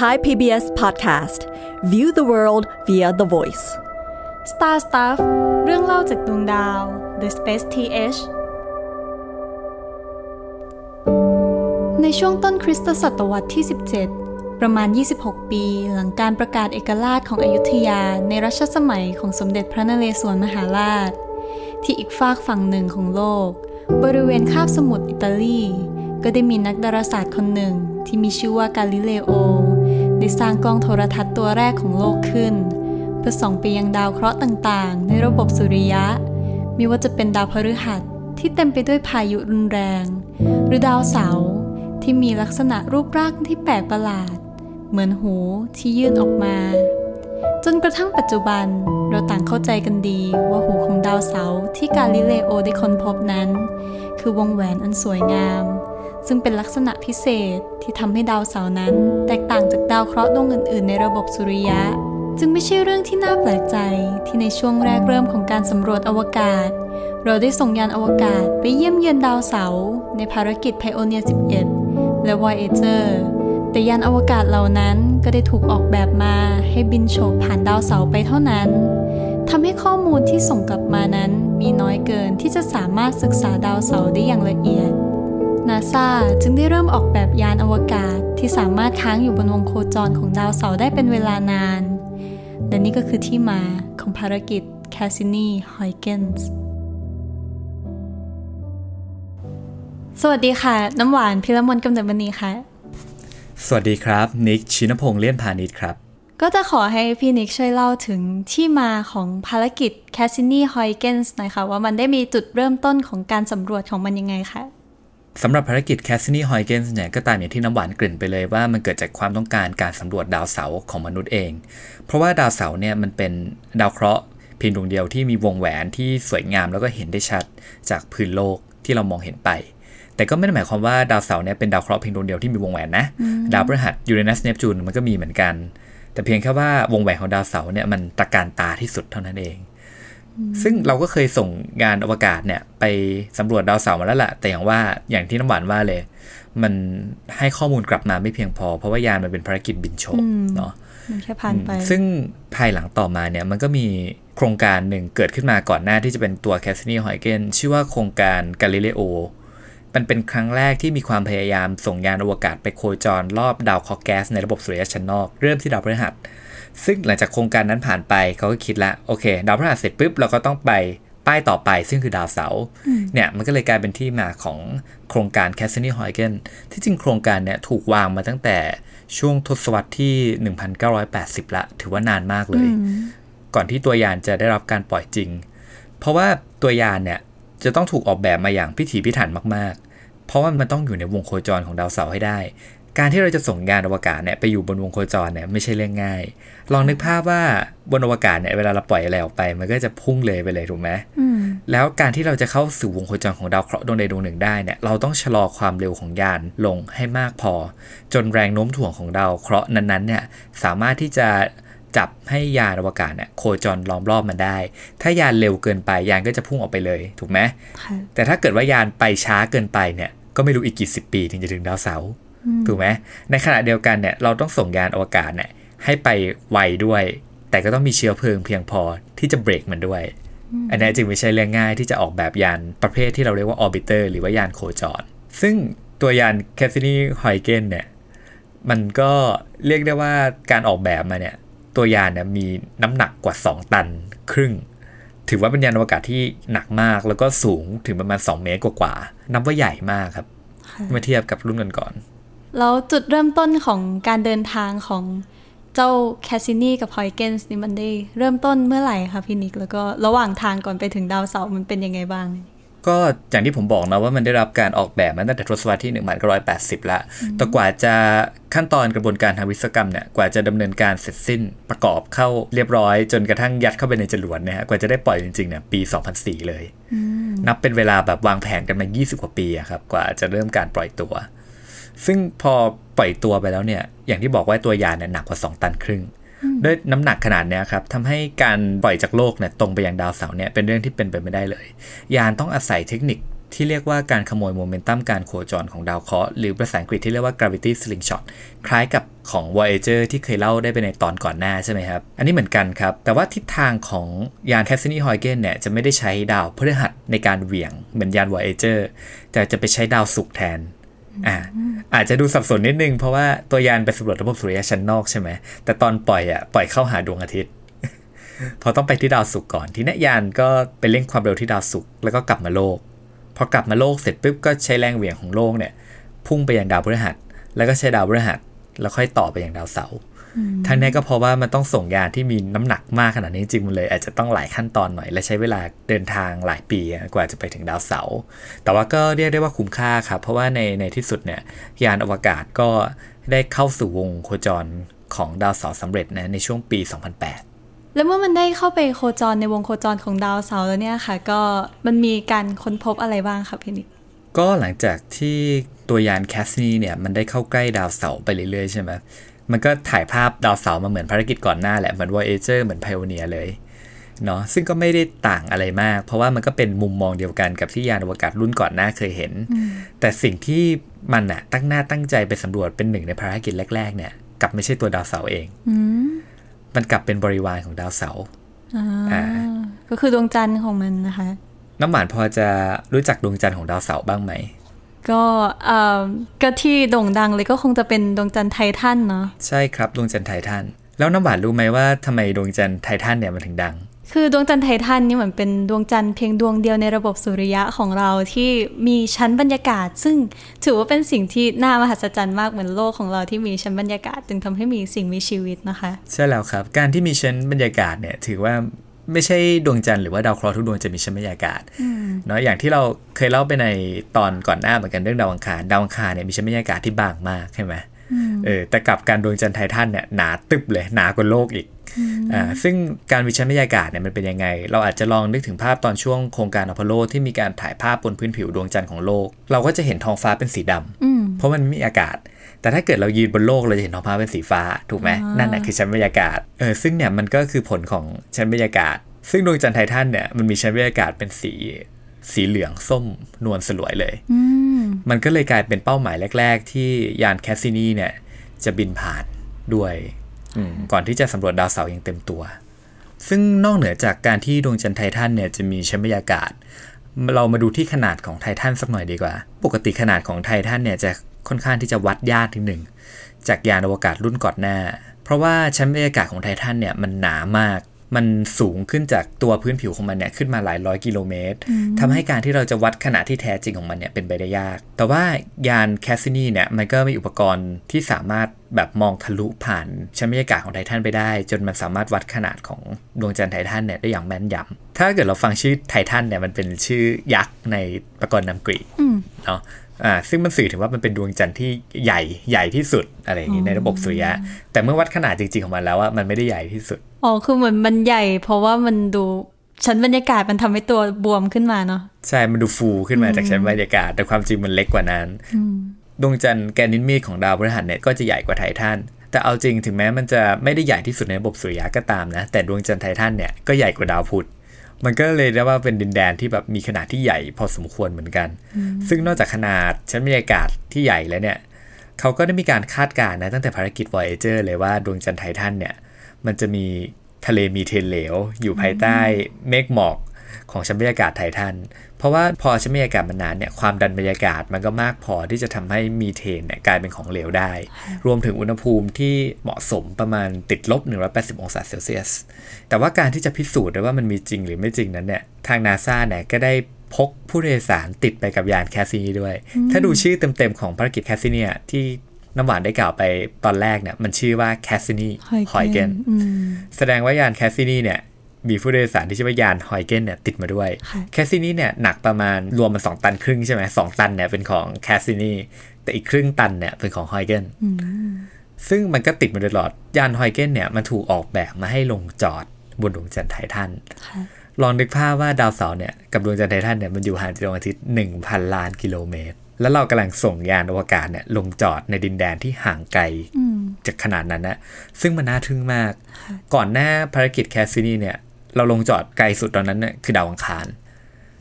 Thai PBS Podcast View the world via the voice Star Stuff เรื่องเล่าจากดวงดาว The Space TH ในช่วงต้นคริสตศตวรรษที่ 17 ประมาณ 26 ปี หลังการประกาศเอกราชของอยุธยาในรัชสมัยของสมเด็จพระนเรศวรมหาราช ที่อีกฝากฝั่งหนึ่งของโลก บริเวณคาบสมุทรอิตาลี ก็ได้มีนักดาราศาสตร์คนหนึ่งที่มีชื่อว่ากาลิเลโอ ได้สร้างกล้องโทรทัศน์ตัวแรกของโลกขึ้น เพื่อส่องไปยังดาวเคราะห์ต่างๆ ในระบบสุริยะ ไม่ว่าจะเป็นดาวพฤหัสที่เต็มไปด้วยพายุรุนแรง หรือดาวเสาร์ที่มีลักษณะรูปร่างที่แปลกประหลาด เหมือนหูที่ยื่นออกมา จนกระทั่งปัจจุบันเราต่างเข้าใจกันดีว่าหูของดาวเสาร์ที่กาลิเลโอได้ค้นพบนั้น คือวงแหวนอันสวยงาม ซึ่งเป็นลักษณะพิเศษที่ทำให้ดาวเสาร์นั้น แตกต่างจากดาวเคราะห์ดวงอื่น ๆ ในระบบสุริยะ จึงไม่ใช่เรื่องที่น่าแปลกใจที่ในช่วงแรกเริ่มของการสำรวจอวกาศ เราได้ส่งยานอวกาศไปเยี่ยมเยือนดาวเสาร์ในภารกิจ Pioneer 11 และ Voyager แต่ยานอวกาศเหล่านั้นก็ได้ถูกออกแบบมาให้บินโฉบผ่านดาวเสาร์ไปเท่านั้นทำให้ข้อมูลที่ส่งกลับมานั้นมีน้อยเกินที่จะสามารถศึกษาดาวเสาร์ได้อย่างละเอียด นาซาจึงได้เริ่มออกแบบยานอวกาศที่สามารถค้างอยู่บนวงโคจรของดาวเสาร์ได้เป็นเวลานาน และนี่ก็คือที่มาของภารกิจ Cassini-Huygens สวัสดีค่ะ น้ำหวานพิรมนกำเนิดมณีค่ะ สวัสดีครับ นิกชินพงษ์เลี่ยนพาณิชย์ครับ ก็จะขอให้พี่นิกช่วยเล่าถึงที่มาของภารกิจ Cassini-Huygens หน่อยค่ะ ว่ามันได้มีจุดเริ่มต้นของการสำรวจของมันยังไงคะ สำหรับภารกิจ Cassini Huygens เนี่ยก็ตามอย่างที่น้ำหวานกลิ่นไปเลยว่ามันเกิดจากความต้องการการสำรวจดาวเสาร์ของมนุษย์เอง เพราะว่าดาวเสาร์เนี่ยมันเป็นดาวเคราะห์เพียงดวงเดียวที่มีวงแหวนที่สวยงามแล้วก็เห็นได้ชัดจากพื้นโลกที่เรามองเห็นไป แต่ก็ไม่ได้หมายความว่าดาวเสาร์เนี่ยเป็นดาวเคราะห์เพียงดวงเดียวที่มีวงแหวนนะดาวพฤหัสยูเรนัสเนปจูนมันก็มีเหมือนกัน แต่เพียงแค่ว่าวงแหวนของดาวเสาร์เนี่ยมันตะการตาที่สุดเท่านั้นเอง ซึ่งเราก็เคยส่งงานอวกาศเนี่ย ไปสำรวจดาวเสาร์มาแล้วแหละแต่อย่างว่าอย่างที่น้ำหวานว่าเลย มันให้ข้อมูลกลับมาไม่เพียงพอ เพราะว่ายานมันเป็นภารกิจบินโฉบเนาะมันแค่ผ่านไป ซึ่งภายหลังต่อมาเนี่ยมันก็มีโครงการหนึ่งเกิดขึ้นมาก่อนหน้าที่จะเป็นตัว Cassini Huygens ชื่อว่าโครงการ Galileo มันเป็นครั้งแรกที่มีความพยายามส่งยานอวกาศไปโคจรรอบดาวเคราะห์แก๊สในระบบสุริยะชั้นนอก เริ่มที่ดาวพฤหัส ซึ่งหลังจากโครงการนั้นผ่านไปเขาก็คิดละโอเค ดาวพฤหัสเสร็จปุ๊บเราก็ต้องไปป้ายต่อไปซึ่งคือดาวเสาร์เนี่ยมันก็เลยกลายเป็นที่มาของโครงการ Cassini Huygens ที่จริงโครงการเนี่ยถูกวางมาตั้งแต่ช่วงทศวรรษที่ 1980 ละ ถือว่านานมากเลย ก่อนที่ตัวยานจะได้รับการปล่อยจริง เพราะว่าตัวยานเนี่ยจะต้องถูกออกแบบมาอย่างพิถีพิถันมากๆ เพราะว่ามันต้องอยู่ในวงโคจรของดาวเสาร์ให้ได้ การที่เราจะส่งยานอวกาศเนี่ยไปอยู่บนวงโคจรเนี่ยไม่ใช่เรื่องง่าย ลองนึกภาพว่าบนอวกาศเนี่ยเวลาเราปล่อยอะไรออกไป มันก็จะพุ่งเลยไปเลยถูกไหมแล้วการที่เราจะเข้าสู่วงโคจรของดาวเคราะห์ดวงใดดวงหนึ่งได้เนี่ยเราต้องชะลอความเร็วของยานลงให้มากพอ จนแรงโน้มถ่วงของดาวเคราะห์นั้นๆเนี่ยสามารถที่จะจับให้ยานอวกาศเนี่ยโคจรล้อมรอบมันได้ ถ้ายานเร็วเกินไปยานก็จะพุ่งออกไปเลย ถูกไหมค่ะแต่ถ้าเกิดว่ายานไปช้าเกินไปเนี่ยก็ไม่รู้อีกกี่สิบปีถึงจะถึงดาวเสาร์ ถูกไหมในขณะเดียวกันเนี่ยเราต้องส่งยานอวกาศเนี่ยให้ไปไวด้วย แต่ก็ต้องมีเชื้อเพลิงเพียงพอที่จะเบรกมันด้วย อันนี้จึงไม่ใช่เรื่องง่ายที่จะออกแบบยานประเภทที่เราเรียกว่าออร์บิเตอร์หรือว่ายานโคจร ซึ่งตัวยาน Cassini Huygens เนี่ยมันก็เรียกได้ว่าการออกแบบมาเนี่ยตัวยานเนี่ยมีน้ำหนักกว่า 2 ตันครึ่ง ถือว่าเป็นยานอวกาศที่หนักมากแล้วก็สูงถึงประมาณ 2 เมตรกว่าๆนับว่าใหญ่มากครับ เมื่อเทียบกับรุ่นก่อนๆ แล้วจุดเริ่มต้นของการเดินทางของเจ้าแคสซินีกับฮอยเกนส์นี่มันได้เริ่มต้นเมื่อไหร่คะพี่นิก แล้วก็ระหว่างทางก่อนไปถึงดาวเสาร์มันเป็นยังไงบ้าง ก็อย่างที่ผมบอกนะว่ามันได้รับการออกแบบมาตั้งแต่ทศวรรษที่1980ละแต่กว่าจะขั้นตอนกระบวนการทางวิศวกรรมเนี่ยกว่าจะดำเนินการเสร็จสิ้นประกอบเข้าเรียบร้อย จนกระทั่งยัดเข้าไปในจรวดเนี่ยฮะกว่าจะได้ปล่อยจริงๆเนี่ยปี 2004 เลย นับเป็นเวลาแบบวางแผนกันมา 20 กว่าปีอะครับกว่าจะเริ่มการปล่อยตัว ซึ่งพอปล่อยตัวไปแล้วเนี่ย อย่างที่บอกว่าตัวยานเนี่ยหนักกว่า 2 ตันครึ่ง ด้วยน้ำหนักขนาดเนี้ยครับทำให้การปล่อยจากโลกเนี่ยตรงไปยังดาวเสาร์เนี่ยเป็นเรื่องที่เป็นไปไม่ได้เลย ยานต้องอาศัยเทคนิคที่เรียกว่าการขโมยโมเมนตัมการโคจรของดาวเคราะห์หรือภาษาอังกฤษที่เรียกว่า gravity slingshot คล้ายกับของ Voyager ที่เคยเล่าได้ไปในตอนก่อนหน้าใช่ไหมครับ อันนี้เหมือนกันครับ แต่ว่าทิศทางของยาน Cassini Huygens เนี่ยจะไม่ได้ใช้ดาวพฤหัสในการเหวี่ยงเหมือนยาน Voyager แต่จะไปใช้ดาวศุกร์แทน อ่าอาจจะดูสับสนนิดนึง เพราะว่าตัวยานไปสำรวจระบบสุริยะชั้นนอกใช่ไหม แต่ตอนปล่อยอะปล่อยเข้าหาดวงอาทิตย์ พอต้องไปที่ดาวศุกร์ก่อน ทีนี้ยานก็ไปเร่งความเร็วที่ดาวศุกร์แล้วก็กลับมาโลก พอกลับมาโลกเสร็จปุ๊บก็ใช้แรงเหวี่ยงของโลกเนี่ย พุ่งไปยังดาวพฤหัส แล้วก็ใช้ดาวพฤหัส แล้วค่อยต่อไปยังดาวเสาร์ ทั้งนี้ก็เพราะว่ามันต้องส่งยานที่มีน้ำหนักมากขนาดนี้จริงมันเลย อาจจะต้องหลายขั้นตอนหน่อย และใช้เวลาเดินทางหลายปีกว่าจะไปถึงดาวเสาร์แต่ว่าก็เรียกได้ว่าคุ้มค่าครับ เพราะว่าในในที่สุดเนี่ยยานอวกาศก็ได้เข้าสู่วงโคจรของดาวเสาร์สำเร็จนะในช่วงปี 2008แล้วเมื่อมันได้เข้าไปโคจรในวงโคจรของดาวเสาร์แล้วเนี่ยค่ะ ก็มันมีการค้นพบอะไรบ้างคะพี่นิกก็หลังจากที่ตัวยานแคสนีเนี่ยมันได้เข้าใกล้ดาวเสาร์ไปเรื่อยๆใช่ไหม มันก็ถ่ายภาพดาวเสาร์มาเหมือนภารกิจก่อนหน้าแหละเหมือน Voyager เหมือน Pioneer เลยเนาะซึ่งก็ไม่ได้ต่างอะไรมาก เพราะว่ามันก็เป็นมุมมองเดียวกันกับที่ยานอวกาศรุ่นก่อนหน้าเคยเห็น แต่สิ่งที่มันอะตั้งหน้าตั้งใจไปสำรวจเป็นหนึ่งในภารกิจแรก ๆ เนี่ยกลับไม่ใช่ตัวดาวเสาร์เองมันกลับเป็นบริวารของดาวเสาร์อ่าก็คือดวงจันทร์ของมันนะคะ น้ำหวานพอจะรู้จักดวงจันทร์ของดาวเสาร์บ้างไหม ก็เอ่อก็ที่โด่งดังเลยก็คงจะเป็นดวงจันทร์ไททันเนาะใช่ครับดวงจันทร์ไททันแล้วน้ำหวานรู้ไหมว่าทำไมดวงจันทร์ไททันเนี่ยมันถึงดัง คือดวงจันทร์ไททันนี่เหมือนเป็นดวงจันทร์เพียงดวงเดียวในระบบสุริยะของเราที่มีชั้นบรรยากาศ ซึ่งถือว่าเป็นสิ่งที่น่ามหัศจรรย์มากเหมือนโลกของเราที่มีชั้นบรรยากาศ จึงทำให้มีสิ่งมีชีวิตนะคะ ใช่แล้วครับ การที่มีชั้นบรรยากาศเนี่ยถือว่า ไม่ใช่ดวงจันทร์หรือว่าดาวเคราะห์ทุกดวงจะมีชั้นบรรยากาศเนาะอย่างที่เราเคยเล่าไปในตอนก่อนหน้าเหมือนกันเรื่องดาวอังคารดาวอังคารเนี่ยมีชั้นบรรยากาศที่บางมากใช่ไหมเออแต่กับการดวงจันทร์ไททันเนี่ยหนาตึบเลยหนากว่าโลกอีกอ่าซึ่งการมีชั้นบรรยากาศเนี่ยมันเป็นยังไง เราอาจจะลองนึกถึงภาพตอนช่วงโครงการอพอลโลที่มีการถ่ายภาพบนพื้นผิวดวงจันทร์ของโลก เราก็จะเห็นท้องฟ้าเป็นสีดำเพราะมันไม่มีอากาศ แต่ถ้าเกิดเรายืนบนโลกเราจะเห็นท้องฟ้าเป็นสีฟ้าถูกไหมนั่นแหละคือชั้นบรรยากาศเออซึ่งเนี่ยมันก็คือผลของชั้นบรรยากาศ ซึ่งดวงจันทร์ไททันเนี่ยมันมีชั้นบรรยากาศเป็นสีสีเหลืองส้มนวลสลวยเลย มันก็เลยกลายเป็นเป้าหมายแรก ๆ ที่ยานแคสซินีเนี่ยจะบินผ่านด้วยก่อนที่จะสำรวจดาวเสาร์อย่างเต็มตัว ซึ่งนอกเหนือจากการที่ดวงจันทร์ไททันเนี่ยจะมีชั้นบรรยากาศ เรามาดูที่ขนาดของไททันสักหน่อยดีกว่า ปกติขนาดของไททันเนี่ยจะ ค่อนข้างที่จะวัดยากนิดหนึ่ง จากยานอวกาศรุ่นก่อนหน้า เพราะว่าชั้นบรรยากาศของไททันเนี่ยมันหนามาก มันสูงขึ้นจากตัวพื้นผิวของมันเนี่ยขึ้นมาหลายร้อยกิโลเมตรทำให้การที่เราจะวัดขนาดที่แท้จริงของมันเนี่ยเป็นไปได้ยาก แต่ว่ายานแคสซินีเนี่ยมันก็มีอุปกรณ์ที่สามารถแบบมองทะลุผ่านชั้นบรรยากาศของไททันไปได้ จนมันสามารถวัดขนาดของดวงจันทร์ไททันเนี่ยได้อย่างแม่นยำถ้าเกิดเราฟังชื่อไททันเนี่ยมันเป็นชื่อยักษ์ในปรกรณ์นำกรีกเนาะ อ่าซึ่งมันสื่อถึงว่ามันเป็นดวงจันทร์ที่ใหญ่ใหญ่ที่สุดอะไรอย่างนี้ในระบบสุริยะ แต่เมื่อวัดขนาดจริงๆของมันแล้วว่ามันไม่ได้ใหญ่ที่สุดอ๋อคือเหมือนมันใหญ่ เพราะว่ามันดูชั้นบรรยากาศมันทำให้ตัวบวมขึ้นมาเนาะใช่มันดูฟูขึ้นมาจากชั้นบรรยากาศ แต่ความจริงมันเล็กกว่านั้นดวงจันทร์แกนินมีดของดาวพฤหัสเนี่ยก็จะใหญ่กว่าไททันแต่เอาจริงถึงแม้มันจะไม่ได้ใหญ่ที่สุดในระบบสุริยะก็ตามนะ แต่ดวงจันทร์ไททันเนี่ยก็ใหญ่กว่าดาวพุธ มันก็เลยเรียกว่าเป็นดินแดนที่แบบมีขนาดที่ใหญ่พอสมควรเหมือนกัน ซึ่งนอกจากขนาดชั้นบรรยากาศที่ใหญ่แล้วเนี่ยเขาก็ได้มีการคาดการณ์นะตั้งแต่ภารกิจ Voyager เลยว่าดวงจันทร์ไททันเนี่ย มันจะมีทะเลมีเทนเหลว อยู่ภายใต้เมฆหมอก ของชั้นบรรยากาศไททัน เพราะว่าพอชั้นบรรยากาศมันนานเนี่ยความดันบรรยากาศมันก็มากพอที่จะทำให้มีเทนเนี่ยกลายเป็นของเหลวได้ รวมถึงอุณหภูมิที่เหมาะสมประมาณติดลบ 180 องศาเซลเซียส แต่ว่าการที่จะพิสูจน์ได้ว่ามันมีจริงหรือไม่จริงนั้นเนี่ยทางนาซาเนี่ยก็ได้พกผู้โดยสารติดไปกับยานแคสซินีด้วย ถ้าดูชื่อเต็มๆของภารกิจแคสซินีที่น้ำหวานได้กล่าวไปตอนแรกเนี่ยมันชื่อว่าแคสซินีฮอยเกนแสดงว่ายานแคสซินีเนี่ย มีผู้โดยสารที่ชื่อว่ายานฮอยเกนเนี่ยติดมาด้วย แคสซินีเนี่ยหนักประมาณรวมมันสองตันครึ่งใช่ไหมสองตันเนี่ยเป็นของแคสซินีแต่อีกครึ่งตันเนี่ยเป็นของฮอยเกนซึ่งมันก็ติดมาโดยตลอด ยานฮอยเกนเนี่ยมันถูกออกแบบมาให้ลงจอดบนดวงจันทร์ไททันลองนึกภาพว่าดาวเสาร์เนี่ยกับดวงจันทร์ไททันเนี่ยมันอยู่ห่างจากดวงอาทิตย์1,000 ล้านกิโลเมตร แล้วเรากำลังส่งยานอวกาศเนี่ยลงจอดในดินแดนที่ห่างไกลจากขนาดนั้นนะซึ่งมันน่าทึ่งมาก ก่อนหน้าภารกิจแคสซินีเนี่ย เราลงจอดไกลสุดตอนนั้นเนี่ยคือดาวอังคาร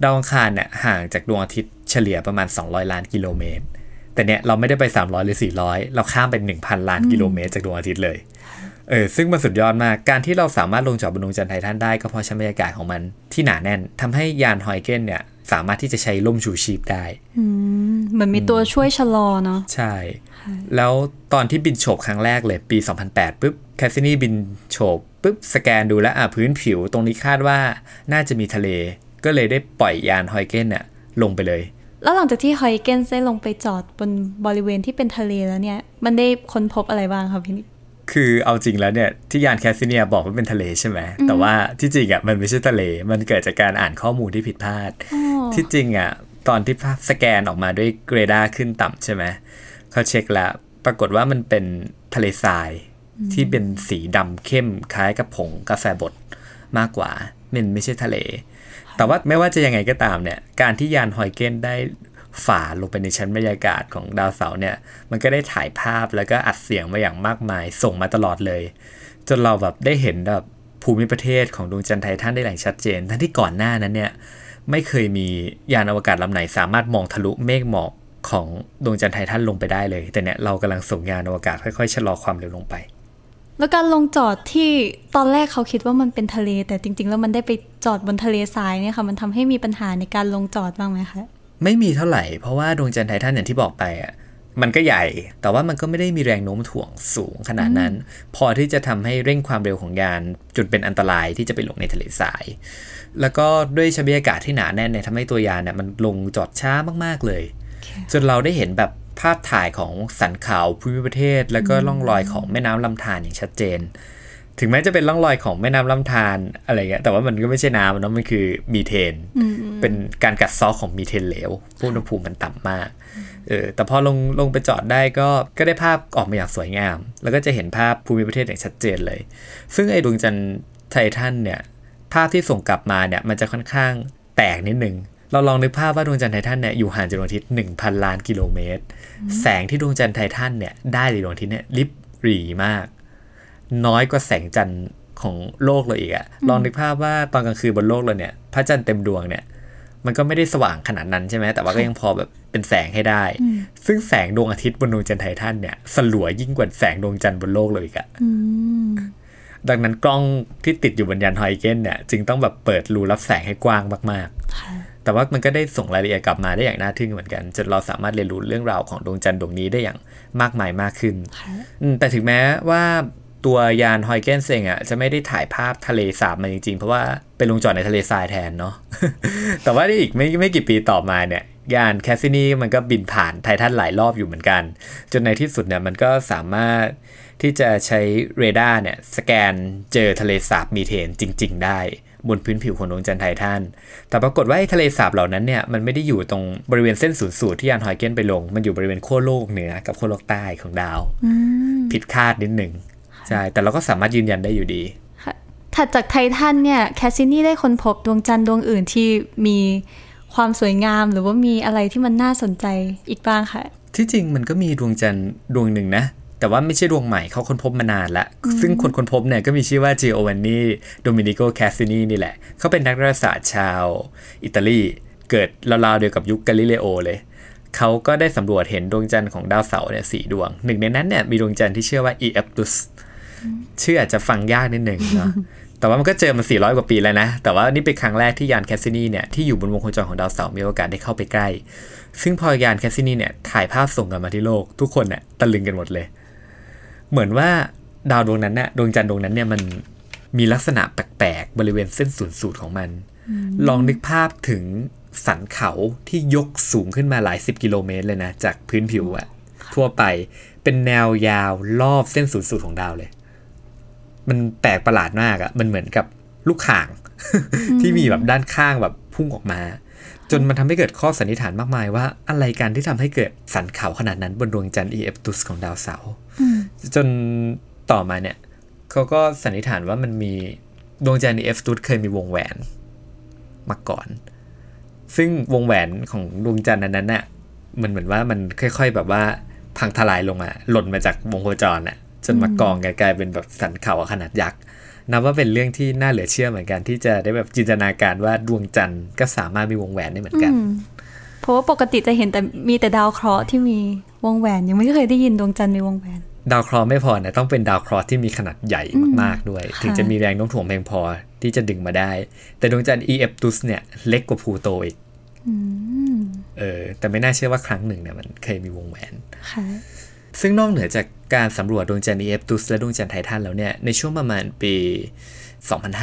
ดาวอังคารเนี่ยห่างจากดวงอาทิตย์เฉเฉลี่ยประมาณ 200 ล้านกิโลเมตร แต่เนี้ยเราไม่ได้ไป 300 หรือ 400 เราข้ามไป 1,000 ล้านกิโลเมตรจากดวงอาทิตย์เลยเออซึ่งมันสุดยอดมาก การที่เราสามารถลงจอดบนดวงจันทร์ไททันได้ก็เพราะชั้นบรรยากาศของมันที่หนาแน่นทำให้ยานฮอยเกนเนี่ยสามารถที่จะใช้ล่มชูชีพได้เหมือนมีตัวช่วยชะลอเนาะใช่ แล้วตอนที่บินโฉบครั้งแรกเลยปี 2008ปุ๊บแคสซินีบินโฉบ ปุ๊บสแกนดูแล้วอะพื้นผิวตรงนี้คาดว่าน่าจะมีทะเล ก็เลยได้ปล่อยยานฮอยเกนเนี่ยลงไปเลย แล้วหลังจากที่ฮอยเกนได้ลงไปจอดบนบริเวณที่เป็นทะเลแล้วเนี่ย มันได้ค้นพบอะไรบ้างครับพี่นิกคือเอาจริงแล้วเนี่ยที่ยานแคสซิเนียบอกว่าเป็นทะเลใช่ไหมแต่ว่าที่จริงอะมันไม่ใช่ทะเล มันเกิดจากการอ่านข้อมูลที่ผิดพลาด ที่จริงอะตอนที่ภาพสแกนออกมาด้วยเรดาร์ขึ้นดำใช่ไหมเขาเช็คแล้ว ปรากฏว่ามันเป็นทะเลทราย ที่เป็นสีดำเข้มคล้ายกับผงกาแฟบดมากกว่ามันไม่ใช่ทะเล แต่ว่าไม่ว่าจะยังไงก็ตามเนี่ย การที่ยานฮอยเกนได้ฝ่าลงไปในชั้นบรรยากาศของดาวเสาร์เนี่ย มันก็ได้ถ่ายภาพแล้วก็อัดเสียงมาอย่างมากมาย ส่งมาตลอดเลย จนเราแบบได้เห็นแบบภูมิประเทศของดวงจันทร์ไททันได้อย่างชัดเจน ทั้งที่ก่อนหน้านั้นเนี่ยไม่เคยมียานอวกาศลำไหนสามารถมองทะลุเมฆหมอกของดวงจันทร์ไททันลงไปได้เลย แต่เนี่ยเรากำลังส่งยานอวกาศค่อยๆชะลอความเร็วลงไป แล้วการลงจอดที่ตอนแรกเขาคิดว่ามันเป็นทะเล แต่จริง ๆ แล้วมันได้ไปจอดบนทะเลทรายเนี่ยค่ะ มันทำให้มีปัญหาในการลงจอดบ้างไหมคะไม่มีเท่าไหร่ เพราะว่าดวงจันทร์ไททันอย่างที่บอกไปอะมันก็ใหญ่ แต่ว่ามันก็ไม่ได้มีแรงโน้มถ่วงสูงขนาดนั้น พอที่จะทำให้เร่งความเร็วของยานจนเป็นอันตรายที่จะไปลงในทะเลทราย แล้วก็ด้วยชั้นบรรยากาศที่หนาแน่นเนี่ยทำให้ตัวยานเนี่ยมันลงจอดช้ามากๆเลยจนเราได้เห็นแบบ ภาพถ่ายของสันเขาภูมิประเทศ แล้วก็ล่องรอยของแม่น้ำลำธารอย่างชัดเจน ถึงแม้จะเป็นร่องรอยของแม่น้ำลำธารอะไรเงี้ยแต่ว่ามันก็ไม่ใช่น้ำเนาะมันคือมีเทน เป็นการกัดเซอกของมีเทนเหลวอุณหภูมิมันต่ำมากเออแต่พอลงลงไปจอดได้ก็ก็ได้ภาพออกมาอย่างสวยงาม แล้วก็จะเห็นภาพภูมิประเทศอย่างชัดเจนเลย ซึ่งไอ้ดวงจันทร์ไททันเนี่ยภาพที่ส่งกลับมาเนี่ยมันจะค่อนข้างแตกนิดนึง เราลองนึกภาพว่าดวงจันทร์ไททันเนี่ยอยู่ห่างจากดวงอาทิตย์1,000 ล้านกิโลเมตร แสงที่ดวงจันทร์ไททันเนี่ยได้จากดวงอาทิตย์เนี่ยริบหรี่มาก น้อยกว่าแสงจันทร์ของโลกเราอีกอะลองนึกภาพว่าตอนกลางคืนบนโลกเราเนี่ยพระจันทร์เต็มดวงเนี่ยมันก็ไม่ได้สว่างขนาดนั้นใช่ไหมแต่ว่าก็ยังพอแบบเป็นแสงให้ได้ ซึ่งแสงดวงอาทิตย์บนดวงจันทร์ไททันเนี่ยสลัวยิ่งกว่าแสงดวงจันทร์บนโลกเลยอีกอะดังนั้นกล้องที่ติดอยู่บนยานฮอยเกนเนี่ย จึงต้องแบบเปิดรูรับแสงให้กว้างมาก ๆ แต่ว่ามันก็ได้ส่งรายละเอียดกลับมาได้อย่างน่าทึ่งเหมือนกัน จนเราสามารถเรียนรู้เรื่องราวของดวงจันทร์ดวงนี้ได้อย่างมากมายมากขึ้น แต่ถึงแม้ว่าตัวยานฮอยเกนเองอะจะไม่ได้ถ่ายภาพทะเลสาบมาจริงๆ เพราะว่าเป็นลงจอดในทะเลทรายแทนเนาะ แต่ว่าอีกไม่ไม่กี่ปีต่อมาเนี่ยยานแคสซินีมันก็บินผ่านไททันหลายรอบอยู่เหมือนกัน จนในที่สุดเนี่ยมันก็สามารถที่จะใช้เรดาร์เนี่ยสแกนเจอทะเลสาบมีเทนจริง ๆ ได้ บนพื้นผิวของดวงจันทร์ไททันแต่ปรากฏว่าไอ้ทะเลสาบเหล่านั้นเนี่ยมันไม่ได้อยู่ตรงบริเวณเส้นศูนย์สูตรที่ยานฮอยเกนไปลง มันอยู่บริเวณขั้วโลกเหนือกับขั้วโลกใต้ของดาว ผิดคาดนิดหนึ่งใช่แต่เราก็สามารถยืนยันได้อยู่ดีค่ะถัดจากไททันเนี่ยแคสซินี่ได้ค้นพบดวงจันทร์ดวงอื่นที่มีความสวยงามหรือว่ามีอะไรที่มันน่าสนใจอีกบ้างค่ะ ที่จริงมันก็มีดวงจันทร์ดวงหนึ่งนะ แต่ว่าไม่ใช่ดวงใหม่เขาค้นพบมานานละ ซึ่งคนค้นพบเนี่ยก็มีชื่อว่า Giovanni Domenico Cassini นี่แหละ เขาเป็นนักดาราศาสตร์ชาวอิตาลี เกิดราวๆเดียวกับยุคกาลิเลโอเลยเขาก็ได้สำรวจเห็นดวงจันทร์ของดาวเสาร์เนี่ยสี่ดวง หนึ่งในนั้นเนี่ยมีดวงจันทร์ที่ชื่อว่า e f t u s ชื่ออาจจะฟังยากนิดหนึ่งเนาะแต่ว่ามันก็เจอมา 400 กว่าปีแล้วนะ แต่ว่านี่เป็นครั้งแรกที่ยานแคสซินีเนี่ยที่อยู่บนวงโคจรของดาวเสาร์มีโอกาสได้เข้าไปใกล้ ซึ่งพอยานแคสซินีเนี่ยถ่ายภาพส่งกลับมาที่โลก ทุกคนเนี่ยตะลึงกันหมดเลย เหมือนว่าดาวดวงนั้นเนี่ยดวงจันทร์ดวงนั้นเนี่ยมันมีลักษณะแปลกๆ บริเวณเส้นศูนย์สูตรของมัน ลองนึกภาพถึงสันเขาที่ยกสูงขึ้นมาหลายสิบกิโลเมตรเลยนะ จากพื้นผิวอะทั่วไปเป็นแนวยาวรอบเส้นศูนย์สูตรของดาวเลย มันแปลกประหลาดมากอะมันเหมือนกับลูกข่าง ที่มีแบบด้านข้างแบบ พุ่งออกมา จนมันทำให้เกิดข้อสันนิษฐานมากมายว่าอะไรกันที่ทำให้เกิดสันเขาขนาดนั้นบนดวงจันทร์ e f t u s ของดาวเสาร์จนต่อมาเนี่ยเขาก็สันนิษฐานว่ามันมีดวงจันทร์ e f t u s เคยมีวงแหวนมาก่อน ซึ่งวงแหวนของดวงจันทร์นั้นน่ะมันเหมือนว่ามันค่อย ๆ แบบว่าพังทลายลงอะหล่นมาจากวงโคจรน่ะจนมากองกันกลายเป็นแบบสันเขาขนาดยักษ์ นับว่าเป็นเรื่องที่น่าเหลือเชื่อเหมือนกันที่จะได้แบบจินตนาการว่าดวงจันทร์ก็สามารถมีวงแหวนได้เหมือนกัน เพราะว่าปกติจะเห็นแต่มีแต่ดาวเคราะห์ที่มีวงแหวน ยังไม่เคยได้ยินดวงจันทร์มีวงแหวน ดาวเคราะห์ไม่พอนะต้องเป็นดาวเคราะห์ที่มีขนาดใหญ่มากๆด้วยค่ะถึงจะมีแรงโน้มถ่วงเพียงพอที่จะดึงมาได้ แต่ดวงจันทร์ e f ตุสเนี่ยเล็กกว่าพลูโตอีกเออแต่ไม่น่าเชื่อว่าครั้งหนึ่งเนี่ยมันเคยมีวงแหวนค่ะ ซึ่งนอกเหนือจากการสำรวจดวงจันทร์ e f ตุสและดวงจันทร์ไททันแล้วเนี่ย ในช่วงประมาณปี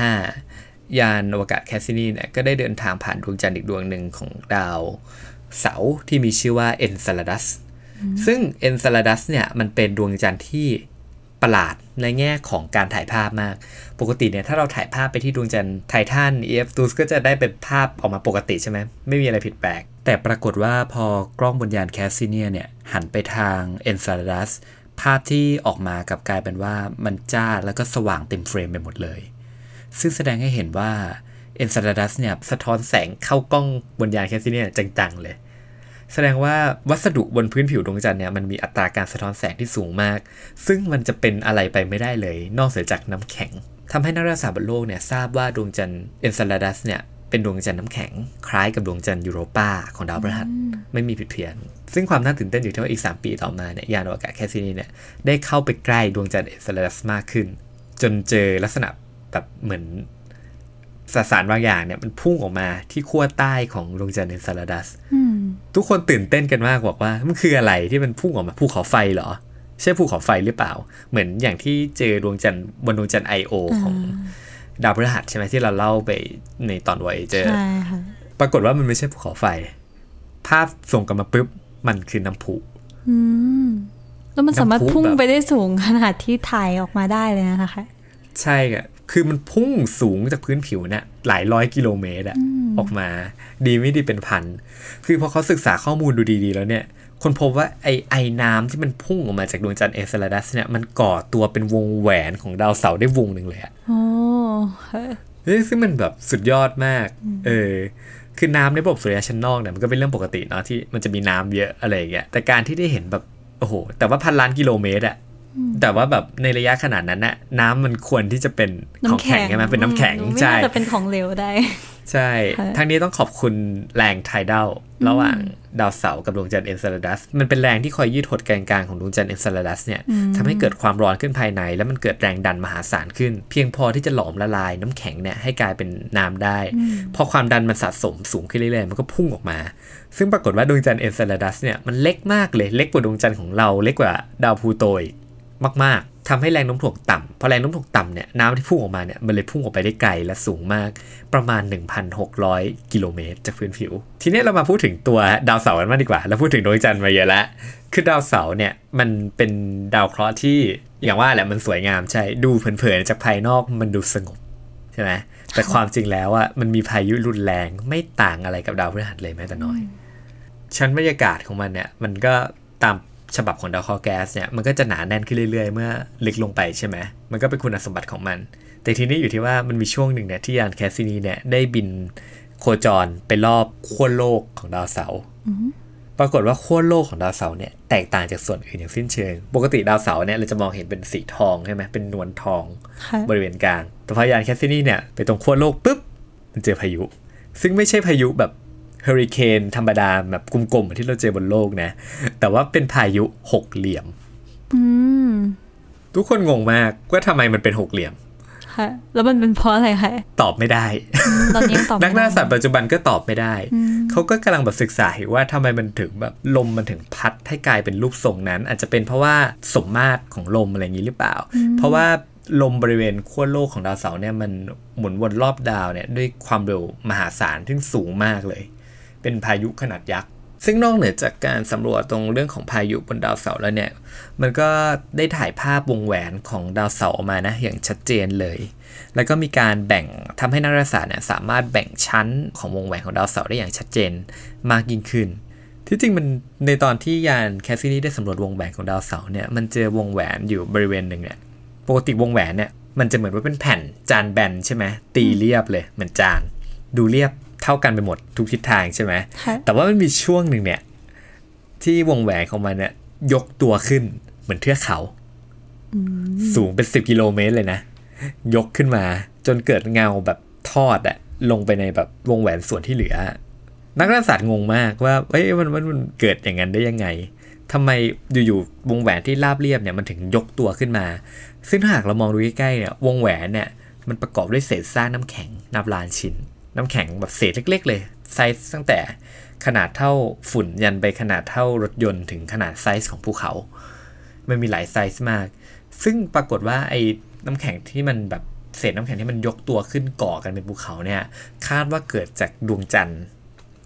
2005 ยานอวกาศแคสซินีเนี่ยก็ได้เดินทางผ่านดวงจันทร์อีกดวงหนึ่งของดาวเสาร์ที่มีชื่อว่า Enceladus ซึ่ง Enceladus เนี่ยมันเป็นดวงจันทร์ที่ประหลาดในแง่ของการถ่ายภาพมาก ปกติเนี่ยถ้าเราถ่ายภาพไปที่ดวงจันทร์ไททัน e f ตุสก็จะได้เป็นภาพออกมาปกติใช่ไหมไม่มีอะไรผิดแปลก แต่ปรากฏว่าพอกล้องบนยานแคสซิเนียเนี่ย หันไปทาง Enceladus ภาพที่ออกมากลับกลายเป็นว่ามันจ้าแล้วก็สว่างเต็มเฟรมไปหมดเลย ซึ่งแสดงให้เห็นว่า Enceladus เนี่ยสะท้อนแสงเข้ากล้องบนยานแคสซิเนียจังๆเลย แสดงว่าวัสดุบนพื้นผิวดวงจันทร์เนี่ยมันมีอัตราการสะท้อนแสงที่สูงมาก ซึ่งมันจะเป็นอะไรไปไม่ได้เลย นอกเสียจากน้ำแข็งทำให้นักดาราศาสตร์บนโลกเนี่ยทราบว่าดวงจันทร์ Enceladus เนี่ย เป็นดวงจันทร์น้ำแข็ง คล้ายกับดวงจันทร์ยูโรปาของดาวพฤหัสไม่มีผิดเพี้ยน ซึ่งความน่าตื่นเต้นอยู่ที่ว่าอีก 3 ปีต่อมาเนี่ยยานอวกาศแคสซินีเนี่ยได้เข้าไปใกล้ดวงจันทร์ Enceladus มากขึ้น จนเจอลักษณะแบบเหมือนสสารบางอย่างเนี่ยมันพุ่งออกมาที่ขั้วใต้ของดวงจันทร์เอนซาลาดัสอืมทุกคนตื่นเต้นกันมากบอกว่ามันคืออะไรที่มันพุ่งออกมาภูเขาไฟเหรอใช่ภูเขาไฟหรือเปล่า เหมือนอย่างที่เจอดวงจันทร์บนดวงจันทร์ไอโอของ ดาวพฤหัสใช่ไหมที่เราเล่าไปในตอนวัยเจอใช่ค่ะปรากฏว่ามันไม่ใช่ภูเขาไฟ ภาพส่งกลันมาปุ๊บ มันคือน้ำพุอืมแล้วมันสามารถน้ำพุพุ่งแบบไปได้สูงขนาดที่ถ่ายออกมาได้เลยนะคะ ใช่อะคือมันพุ่งสูงจากพื้นผิวเนี่ยหลายร้อยกิโลเมตรอะออกมา ดีไม่ดีเป็นพัน คือพอเขาศึกษาข้อมูลดูดีๆ แล้วเนี่ย คนพบว่าไอไอน้ำที่มันพุ่งออกมาจากดวงจันทร์เอเซลาดัสเนี่ยมันก่อตัวเป็นวงแหวนของดาวเสาร์ได้วงหนึ่งเลยอะโอ้ค่ะเฮ้ย ซึ่งมันแบบสุดยอดมาก เออ คือน้ำในระบบสุริยะชั้นนอกเนี่ยมันก็เป็นเรื่องปกติเนาะที่มันจะมีน้ำเยอะอะไรอย่างเงี้ย แต่การที่ได้เห็นแบบ โอ้โห แต่ว่าพันล้านกิโลเมตรอะแต่ว่าแบบในระยะขนาดนั้นน่ะน้ำมันควรที่จะเป็นของแข็งใช่ไหมเป็นน้ำแข็งอืมไม่ใช่น่าจะเป็นของเหลวได้ ใช่ค่ะทั้งนี้ต้องขอบคุณแรง tidal ระหว่างดาวเสาร์กับดวงจันทร์เอนเซลาดัส มันเป็นแรงที่คอยยืดหดแกนกลางของดวงจันทร์เอนเซลาดัสเนี่ยทำให้เกิดความร้อนขึ้นภายใน แล้วมันเกิดแรงดันมหาศาลขึ้น เพียงพอที่จะหลอมละลายน้ำแข็งเนี่ยให้กลายเป็นน้ำได้ พอความดันมันสะสมสูงขึ้นเรื่อยๆ มันก็พุ่งออกมา ซึ่งปรากฏว่าดวงจันทร์เอนเซลาดัสเนี่ยมันเล็กมากเลย เล็กกว่าดวงจันทร์ของเรา เล็กกว่าดาวพลูโตอีกมากๆ ทำให้แรงโน้มถ่วงต่ำพอแรงโน้มถ่วงต่ำเนี่ยน้ำที่พุ่งออกมาเนี่ยมันเลยพุ่งออกไปได้ไกลและสูงมากประมาณ 1,600 กิโลเมตรจากพื้นผิว ทีนี้เรามาพูดถึงตัวดาวเสาร์กันมากดีกว่า แล้วพูดถึงดวงจันทร์มาเยอะแล้วคือดาวเสาร์เนี่ยมันเป็นดาวเคราะห์ที่อย่างว่าแหละมันสวยงามใช่ดูเผินๆจากภายนอกมันดูสงบใช่ไหมแต่ความจริงแล้วอะมันมีพายุรุนแรงไม่ต่างอะไรกับดาวพฤหัสเลยแม้แต่น้อยชั้นบรรยากาศของมันเนี่ยมันก็ตาม ฉบับของดาวเคราะห์แก๊สเนี่ยมันก็จะหนาแน่นขึ้นเรื่อยๆ เมื่อลึกลงไปใช่ไหมมันก็เป็นคุณสมบัติของมัน แต่ทีนี้อยู่ที่ว่ามันมีช่วงหนึ่งเนี่ยที่ยานแคสซินีเนี่ยได้บินโคจรไปรอบขั้วโลกของดาวเสาร์ปรากฏว่าขั้วโลกของดาวเสาร์เนี่ยแตกต่างจากส่วนอื่นอย่างสิ้นเชิง ปกติดาวเสาร์เนี่ยเราจะมองเห็นเป็นสีทองใช่ไหมเป็นนวลทองค่ะบริเวณกลาง แต่พอยานแคสซินีเนี่ยไปตรงขั้วโลกปุ๊บมันเจอพายุ ซึ่งไม่ใช่พายุแบบ เฮอริเคนธรรมดาแบบกลมๆเหมือนที่เราเจอบนโลกนะ แต่ว่าเป็นพายุหกเหลี่ยมอืมทุกคนงงมากว่าทำไมมันเป็นหกเหลี่ยมค่ะแล้วมันเป็นเพราะอะไรคะตอบไม่ได้ ตอนนี้ยังตอบไม่นักได้ดาราศาสตร์ปัจจุบันก็ตอบไม่ได้ เขาก็กำลังแบบศึกษาอยู่ว่าทำไมมันถึงแบบลมมันถึงพัดให้กลายเป็นรูปทรงนั้น อาจจะเป็นเพราะว่าสมมาตรของลมอะไรอย่างนี้หรือเปล่า เพราะว่าลมบริเวณขั้วโลกของดาวเสาร์เนี่ยมันหมุนวนรอบดาวเนี่ยด้วยความเร็วมหาศาลที่สูงมากเลย เป็นพายุขนาดยักษ์ ซึ่งนอกเหนือจากการสำรวจตรงเรื่องของพายุบนดาวเสาร์แล้วเนี่ย มันก็ได้ถ่ายภาพวงแหวนของดาวเสาร์ออกมานะอย่างชัดเจนเลย แล้วก็มีการแบ่งทำให้นักดาราศาสตร์เนี่ยสามารถแบ่งชั้นของวงแหวนของดาวเสาร์ได้อย่างชัดเจนมากยิ่งขึ้นที่จริงมันในตอนที่ยานแคสซินี่ได้สำรวจวงแหวนของดาวเสาร์เนี่ยมันเจอวงแหวนอยู่บริเวณหนึ่งเนี่ยปกติวงแหวนเนี่ยมันจะเหมือนว่าเป็นแผ่นจานแบนใช่ไหมตีเรียบเลยเหมือนจาน ดูเรียบ เท่ากันไปหมดทุกทิศทางใช่ไหมค่ะแต่ว่ามันมีช่วงหนึ่งเนี่ย ที่วงแหวนของมันเนี่ยยกตัวขึ้นเหมือนเทือกเขา สูงเป็นสิบกิโลเมตรเลยนะ ยกขึ้นมาจนเกิดเงาแบบทอดอะลงไปในแบบวงแหวนส่วนที่เหลือ นักดาราศาสตร์งงมากว่าเอ้ยมันมันมันเกิดอย่างนั้นได้ยังไงทำไมอยู่ๆวงแหวนที่ราบเรียบเนี่ยมันถึงยกตัวขึ้นมา ซึ่งถ้าหากเรามองดูใกล้ๆเนี่ยวงแหวนเนี่ยมันประกอบด้วยเศษซากน้ำแข็งนับล้านชิ้น น้ำแข็งแบบเศษเล็ก ๆ เลยไซส์ตั้งแต่ขนาดเท่าฝุ่นยันไปขนาดเท่ารถยนต์ถึงขนาดไซส์ของภูเขา มันมีหลายไซส์มาก ซึ่งปรากฏว่าไอ้น้ำแข็งที่มันแบบเศษน้ำแข็งที่มันยกตัวขึ้นก่อกันเป็นภูเขาเนี่ยคาดว่าเกิดจากดวงจันทร์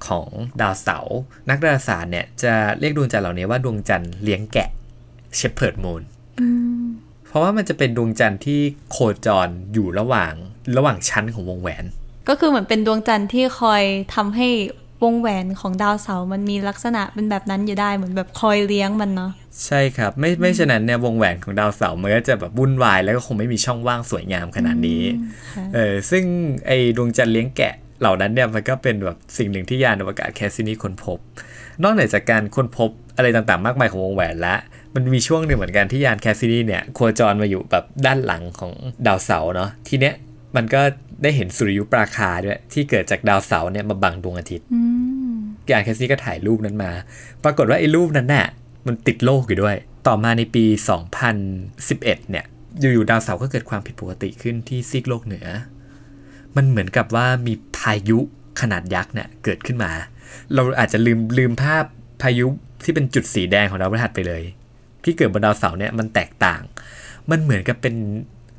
ของดาวเสาร์นักดาราศาสตร์เนี่ยจะเรียกดวงจันทร์เหล่านี้ว่าดวงจันทร์เลี้ยงแกะเชพเพิร์ดมูนเพราะว่ามันจะเป็นดวงจันทร์ที่โคจรอยู่ระหว่างระหว่างชั้นของวงแหวน ก็คือเหมือนเป็นดวงจันทร์ที่คอยทำให้วงแหวนของดาวเสาร์มันมีลักษณะเป็นแบบนั้นอยู่ได้เหมือนแบบคอยเลี้ยงมันเนาะใช่ครับ ไม่ไม่ฉะนั้นเนี่ยวงแหวนของดาวเสาร์มันก็จะแบบวุ่นวายแล้วก็คงไม่มีช่องว่างสวยงามขนาดนี้ค่ะเออซึ่งไอ้ดวงจันทร์เลี้ยงแกะเหล่านั้นเนี่ยมันก็เป็นแบบสิ่งหนึ่งที่ยานอวกาศแคสซินีค้นพบ นอกเหนือจากการค้นพบอะไรต่างๆ มากมายของวงแหวนละมันมีช่วงหนึ่งเหมือนกันที่ยานแคสซินีเนี่ยโคจรมาอยู่แบบด้านหลังของดาวเสาร์เนาะทีเนี้ยมันก็ ได้เห็นสุริยุปราคาด้วยที่เกิดจากดาวเสาร์เนี่ยมาบังดวงอาทิตย์อืมยานแคสซินีก็ถ่ายรูปนั้นมา ปรากฏว่าไอ้รูปนั้นน่ะมันติดโลกอยู่ด้วย ต่อมาในปี 2011 เนี่ยอยู่ๆดาวเสาร์ก็เกิดความผิดปกติขึ้นที่ซีกโลกเหนือ มันเหมือนกับว่ามีพายุขนาดยักษ์เนี่ยเกิดขึ้นมา เราอาจจะลืมลืมภาพพายุที่เป็นจุดสีแดงของดาวพฤหัสไปเลย ที่เกิดบนดาวเสาร์เนี่ยมันแตกต่าง มันเหมือนกับเป็น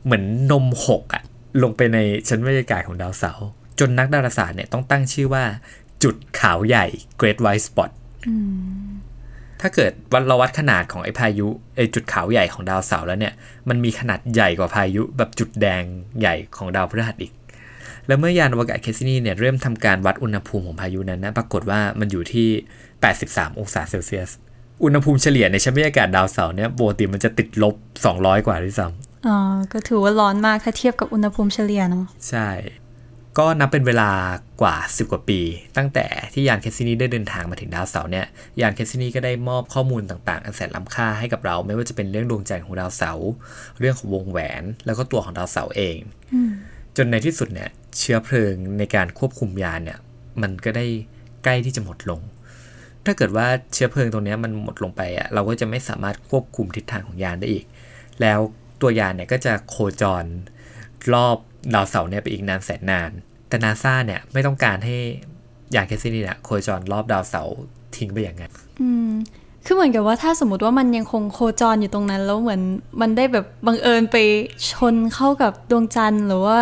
เหมือนนมหกอะ ลงไปในชั้นบรรยากาศของดาวเสาร์จนนักดาราศาสตร์เนี่ยต้องตั้งชื่อว่า จุดขาวใหญ่ Great White Spot ถ้าเกิดวัดเราวัดขนาดของไอ้พายุไอ้จุดขาวใหญ่ของดาวเสาร์แล้วเนี่ย มันมีขนาดใหญ่กว่าพายุแบบจุดแดงใหญ่ของดาวพฤหัสอีก แล้วเมื่อยานอวกาศแคสซินีเนี่ยเริ่มทำการวัดอุณหภูมิของพายุนั้นนะปรากฏว่ามันอยู่ที่ 83 องศาเซลเซียส อุณหภูมิเฉลี่ยในชั้นบรรยากาศดาวเสาร์เนี่ยปกติมันจะติดลบ 200 กว่าด้วยซ้ำ อ๋อ ก็ถือว่าร้อนมากถ้าเทียบกับอุณหภูมิเฉลี่ยเนาะ ใช่ ก็นับเป็นเวลากว่า 10 กว่าปี ตั้งแต่ที่ยานแคสซินีได้เดินทางมาถึงดาวเสาร์เนี่ย ยานแคสซินีก็ได้มอบข้อมูลต่างๆ อันแสนล้ำค่าให้กับเรา ไม่ว่าจะเป็นเรื่องดวงจันทร์ของดาวเสาร์ เรื่องของวงแหวน แล้วก็ตัวของดาวเสาร์เอง จนในที่สุดเนี่ยเชื้อเพลิงในการควบคุมยานเนี่ย มันก็ได้ใกล้ที่จะหมดลง ถ้าเกิดว่าเชื้อเพลิงตรงนี้มันหมดลงไปอะ เราก็จะไม่สามารถควบคุมทิศทางของยานได้อีก แล้ว ตัวยานเนี่ยก็จะโคจรรอบดาวเสาร์เนี่ยไปอีกนานแสนนาน แต่นาซาเนี่ยไม่ต้องการให้ยานแคสซินีเนี่ยโคจรรอบดาวเสาร์ทิ้งไปอย่างนั้นอืมคือเหมือนกับว่าถ้าสมมติว่ามันยังคงโคจรอยู่ตรงนั้น แล้วเหมือนมันได้แบบบังเอิญไปชนเข้ากับดวงจันทร์หรือว่า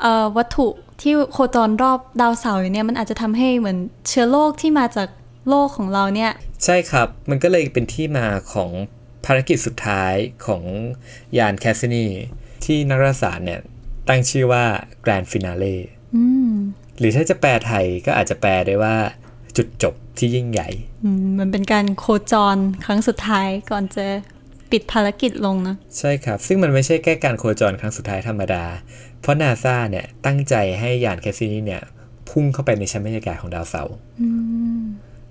เอ่อวัตถุที่โคจรรอบดาวเสาร์อยู่เนี่ยมันอาจจะทำให้เหมือนเชื้อโรคที่มาจากโลกของเราเนี่ย ใช่ครับมันก็เลยเป็นที่มาของ ภารกิจสุดท้ายของยานแคสซินีที่นักดาราศาสตร์เนี่ยตั้งชื่อว่า Grand Finale อืมหรือถ้าจะแปลไทยก็อาจจะแปลได้ว่าจุดจบที่ยิ่งใหญ่อืมมันเป็นการโคจรครั้งสุดท้ายก่อนจะปิดภารกิจลงนะ ใช่ครับ ซึ่งมันไม่ใช่แค่การโคจรครั้งสุดท้ายธรรมดา เพราะนาซาเนี่ยตั้งใจให้ยานแคสซินีเนี่ยพุ่งเข้าไปในชั้นบรรยากาศของดาวเสาร์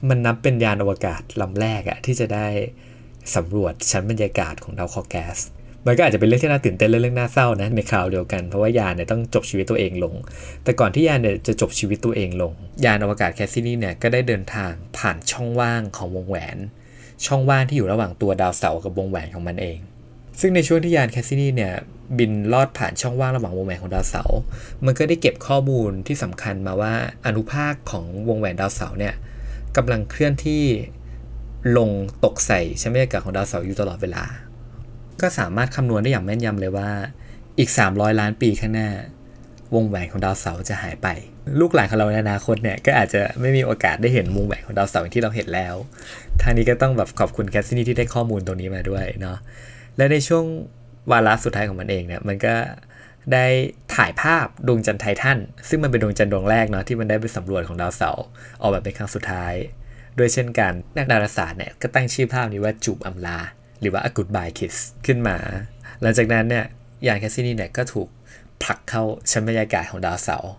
มันนับเป็นยานอวกาศลำแรกอะที่จะได้ สำรวจชั้นบรรยากาศของดาวเคราะห์แก๊สมันก็อาจจะเป็นเรื่องที่น่าตื่นเต้นและเรื่องน่าเศร้านะในคราวเดียวกันเพราะว่ายานเนี่ยต้องจบชีวิตตัวเองลง แต่ก่อนที่ยานเนี่ยจะจบชีวิตตัวเองลง ยานอวกาศแคสซินีเนี่ยก็ได้เดินทางผ่านช่องว่างของวงแหวน ช่องว่างที่อยู่ระหว่างตัวดาวเสาร์กับวงแหวนของมันเอง ซึ่งในช่วงที่ยานแคสซินีเนี่ยบินลอดผ่านช่องว่างระหว่างวงแหวนของดาวเสาร์มันก็ได้เก็บข้อมูลที่สำคัญมาว่าอนุภาคของวงแหวนดาวเสาร์เนี่ยกำลังเคลื่อนที่ ลงตกใส่ชั้นบรรยากาศของดาวเสาร์อยู่ตลอดเวลา ก็สามารถคำนวณได้อย่างแม่นยำเลยว่า อีก 300 ล้านปีข้างหน้า วงแหวนของดาวเสาร์จะหายไป ลูกหลานของเราในอนาคตเนี่ยก็อาจจะไม่มีโอกาสได้เห็นวงแหวนของดาวเสาร์อย่างที่เราเห็นแล้ว ทางนี้ก็ต้องแบบขอบคุณแคสซินีที่ได้ข้อมูลตรงนี้มาด้วยเนาะ และในช่วงวาระสุดท้ายของมันเองเนี่ยมันก็ได้ถ่ายภาพดวงจันทร์ไททันซึ่งมันเป็นดวงจันทร์ดวงแรกเนาะที่มันได้ไปสำรวจของดาวเสาร์ออกแบบเป็นครั้งสุดท้าย ด้วยเช่นกันนักดาราศาสตร์เนี่ยก็ตั้งชื่อภาพนี้ว่าจูบอำลา หรือว่า a goodbye kiss ขึ้นมา หลังจากนั้นเนี่ยยานแคสซินีเนี่ยก็ถูกผลักเข้าชั้นบรรยากาศของดาวเสาร์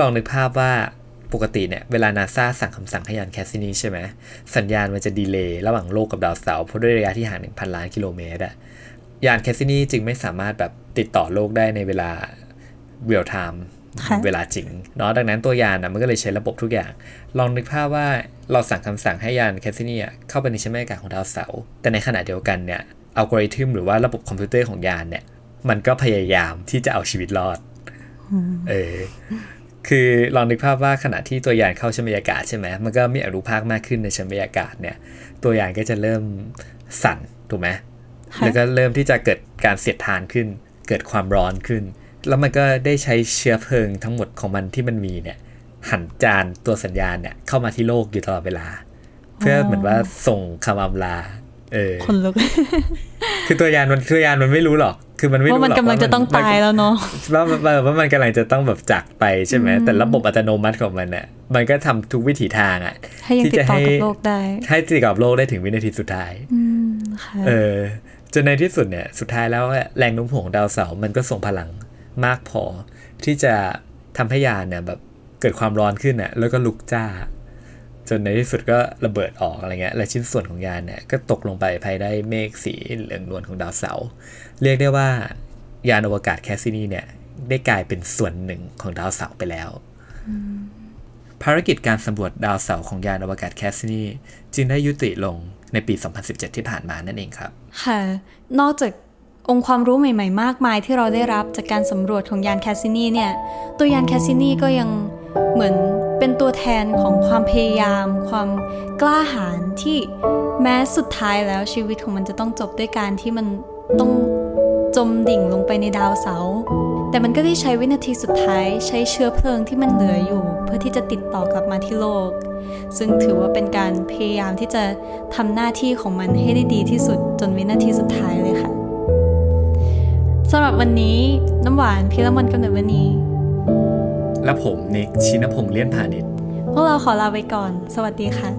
ลองนึกภาพว่าปกติเนี่ยเวลานาซาสั่งคำสั่งให้ยานแคสซินีใช่ไหมสัญญาณมันจะ delay ระหว่างโลกกับดาวเสาร์เพราะด้วยระยะที่ห่าง 1,000 ล้านกิโลเมตรอะยานแคสซินีจึงไม่สามารถแบบติดต่อโลกได้ในเวลา real-time เวลาจริงเนาะดังนั้นตัวยานนะมันก็เลยใช้ระบบทุกอย่าง ลองนึกภาพว่าเราสั่งคำสั่งให้ยานแคสซินีเข้าไปในชั้นบรรยากาศของดาวเสาร์แต่ในขณะเดียวกันเนี่ยอัลกอริทึมหรือว่าระบบคอมพิวเตอร์ของยานเนี่ย มันก็พยายามที่จะเอาชีวิตรอดเออคือลองนึกภาพว่าขณะที่ตัวยานเข้าชั้นบรรยากาศใช่ไหมมันก็มีอนุภาคมากขึ้นในชั้นบรรยากาศเนี่ย ตัวยานก็จะเริ่มสั่นถูกไหมแล้วก็เริ่มที่จะเกิดการเสียดทานขึ้น เกิดความร้อนขึ้น แล้วมันก็ได้ใช้เชื้อเพลิงทั้งหมดของมันที่มันมีเนี่ย หันจานตัวสัญญาณเนี่ยเข้ามาที่โลกอยู่ตลอดเวลา เพื่อเหมือนว่าส่งคำอำลา เออคนลุกคือตัวยานมันตัวยานมันไม่รู้หรอก คือมันไม่รู้หรว่าอกมันกำลังจะต้องตายแล้วเนาะว่าว่าว่ามันกำลังจะต้องแบบจากไปใช่ไหมแต่ระบบอัตโนมัติของมันเนี่ยมันก็ทำทุกวิถีทางอะให้ยังที่ติดจะต่อให้กับโลกได้ ให้ติดต่อกับโลกได้ถึงวินาทีสุดท้ายอืมค่ะเออจนในที่สุดเนี่ยสุดท้ายแล้วแรงโน้มถ่วงของดาวเสาร์มันก็ส่งพลัง มากพอ ที่จะทำให้ยานเนี่ยแบบเกิดความร้อนขึ้นน่ะแล้วก็ลุกจ้า จนในที่สุดก็ระเบิดออกอะไรเงี้ยและชิ้นส่วนของยานเนี่ยก็ตกลงไปภายใต้เมฆสีเหลืองนวลของดาวเสาร์เรียกได้ว่ายานอวกาศแคสซินีเนี่ยได้กลายเป็นส่วนหนึ่งของดาวเสาร์ไปแล้ว ภารกิจการสำรวจดาวเสาร์ของยานอวกาศแคสซินีจึงได้ยุติลงในปี 2017 ที่ผ่านมานั่นเองครับ ค่ะ นอกจาก องค์ความรู้ใหม่ ๆ มากมายที่เราได้รับจากการสำรวจของยานแคสซินีเนี่ย ตัวยานแคสซินีก็ยังเหมือนเป็นตัวแทนของความพยายาม ความกล้าหาญที่แม้สุดท้ายแล้วชีวิตของมันจะต้องจบด้วยการที่มันต้องจมดิ่งลงไปในดาวเสา แต่มันก็ได้ใช้วินาทีสุดท้ายใช้เชื้อเพลิงที่มันเหลืออยู่ เพื่อที่จะติดต่อกลับมาที่โลก ซึ่งถือว่าเป็นการพยายามที่จะทำหน้าที่ของมันให้ได้ดีที่สุดจนวินาทีสุดท้ายเลยค่ะ สำหรับวันนี้น้ำหวานพิรมนกำเนิดวันนี้ และผมนิกชินพงษ์เลี่ยนพาณิชย์พวกเราขอลาไปก่อน สวัสดีค่ะ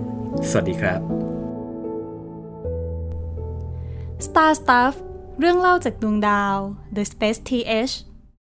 สวัสดีครับ Star Stuff เรื่องเล่าจากดวงดาว The Space TH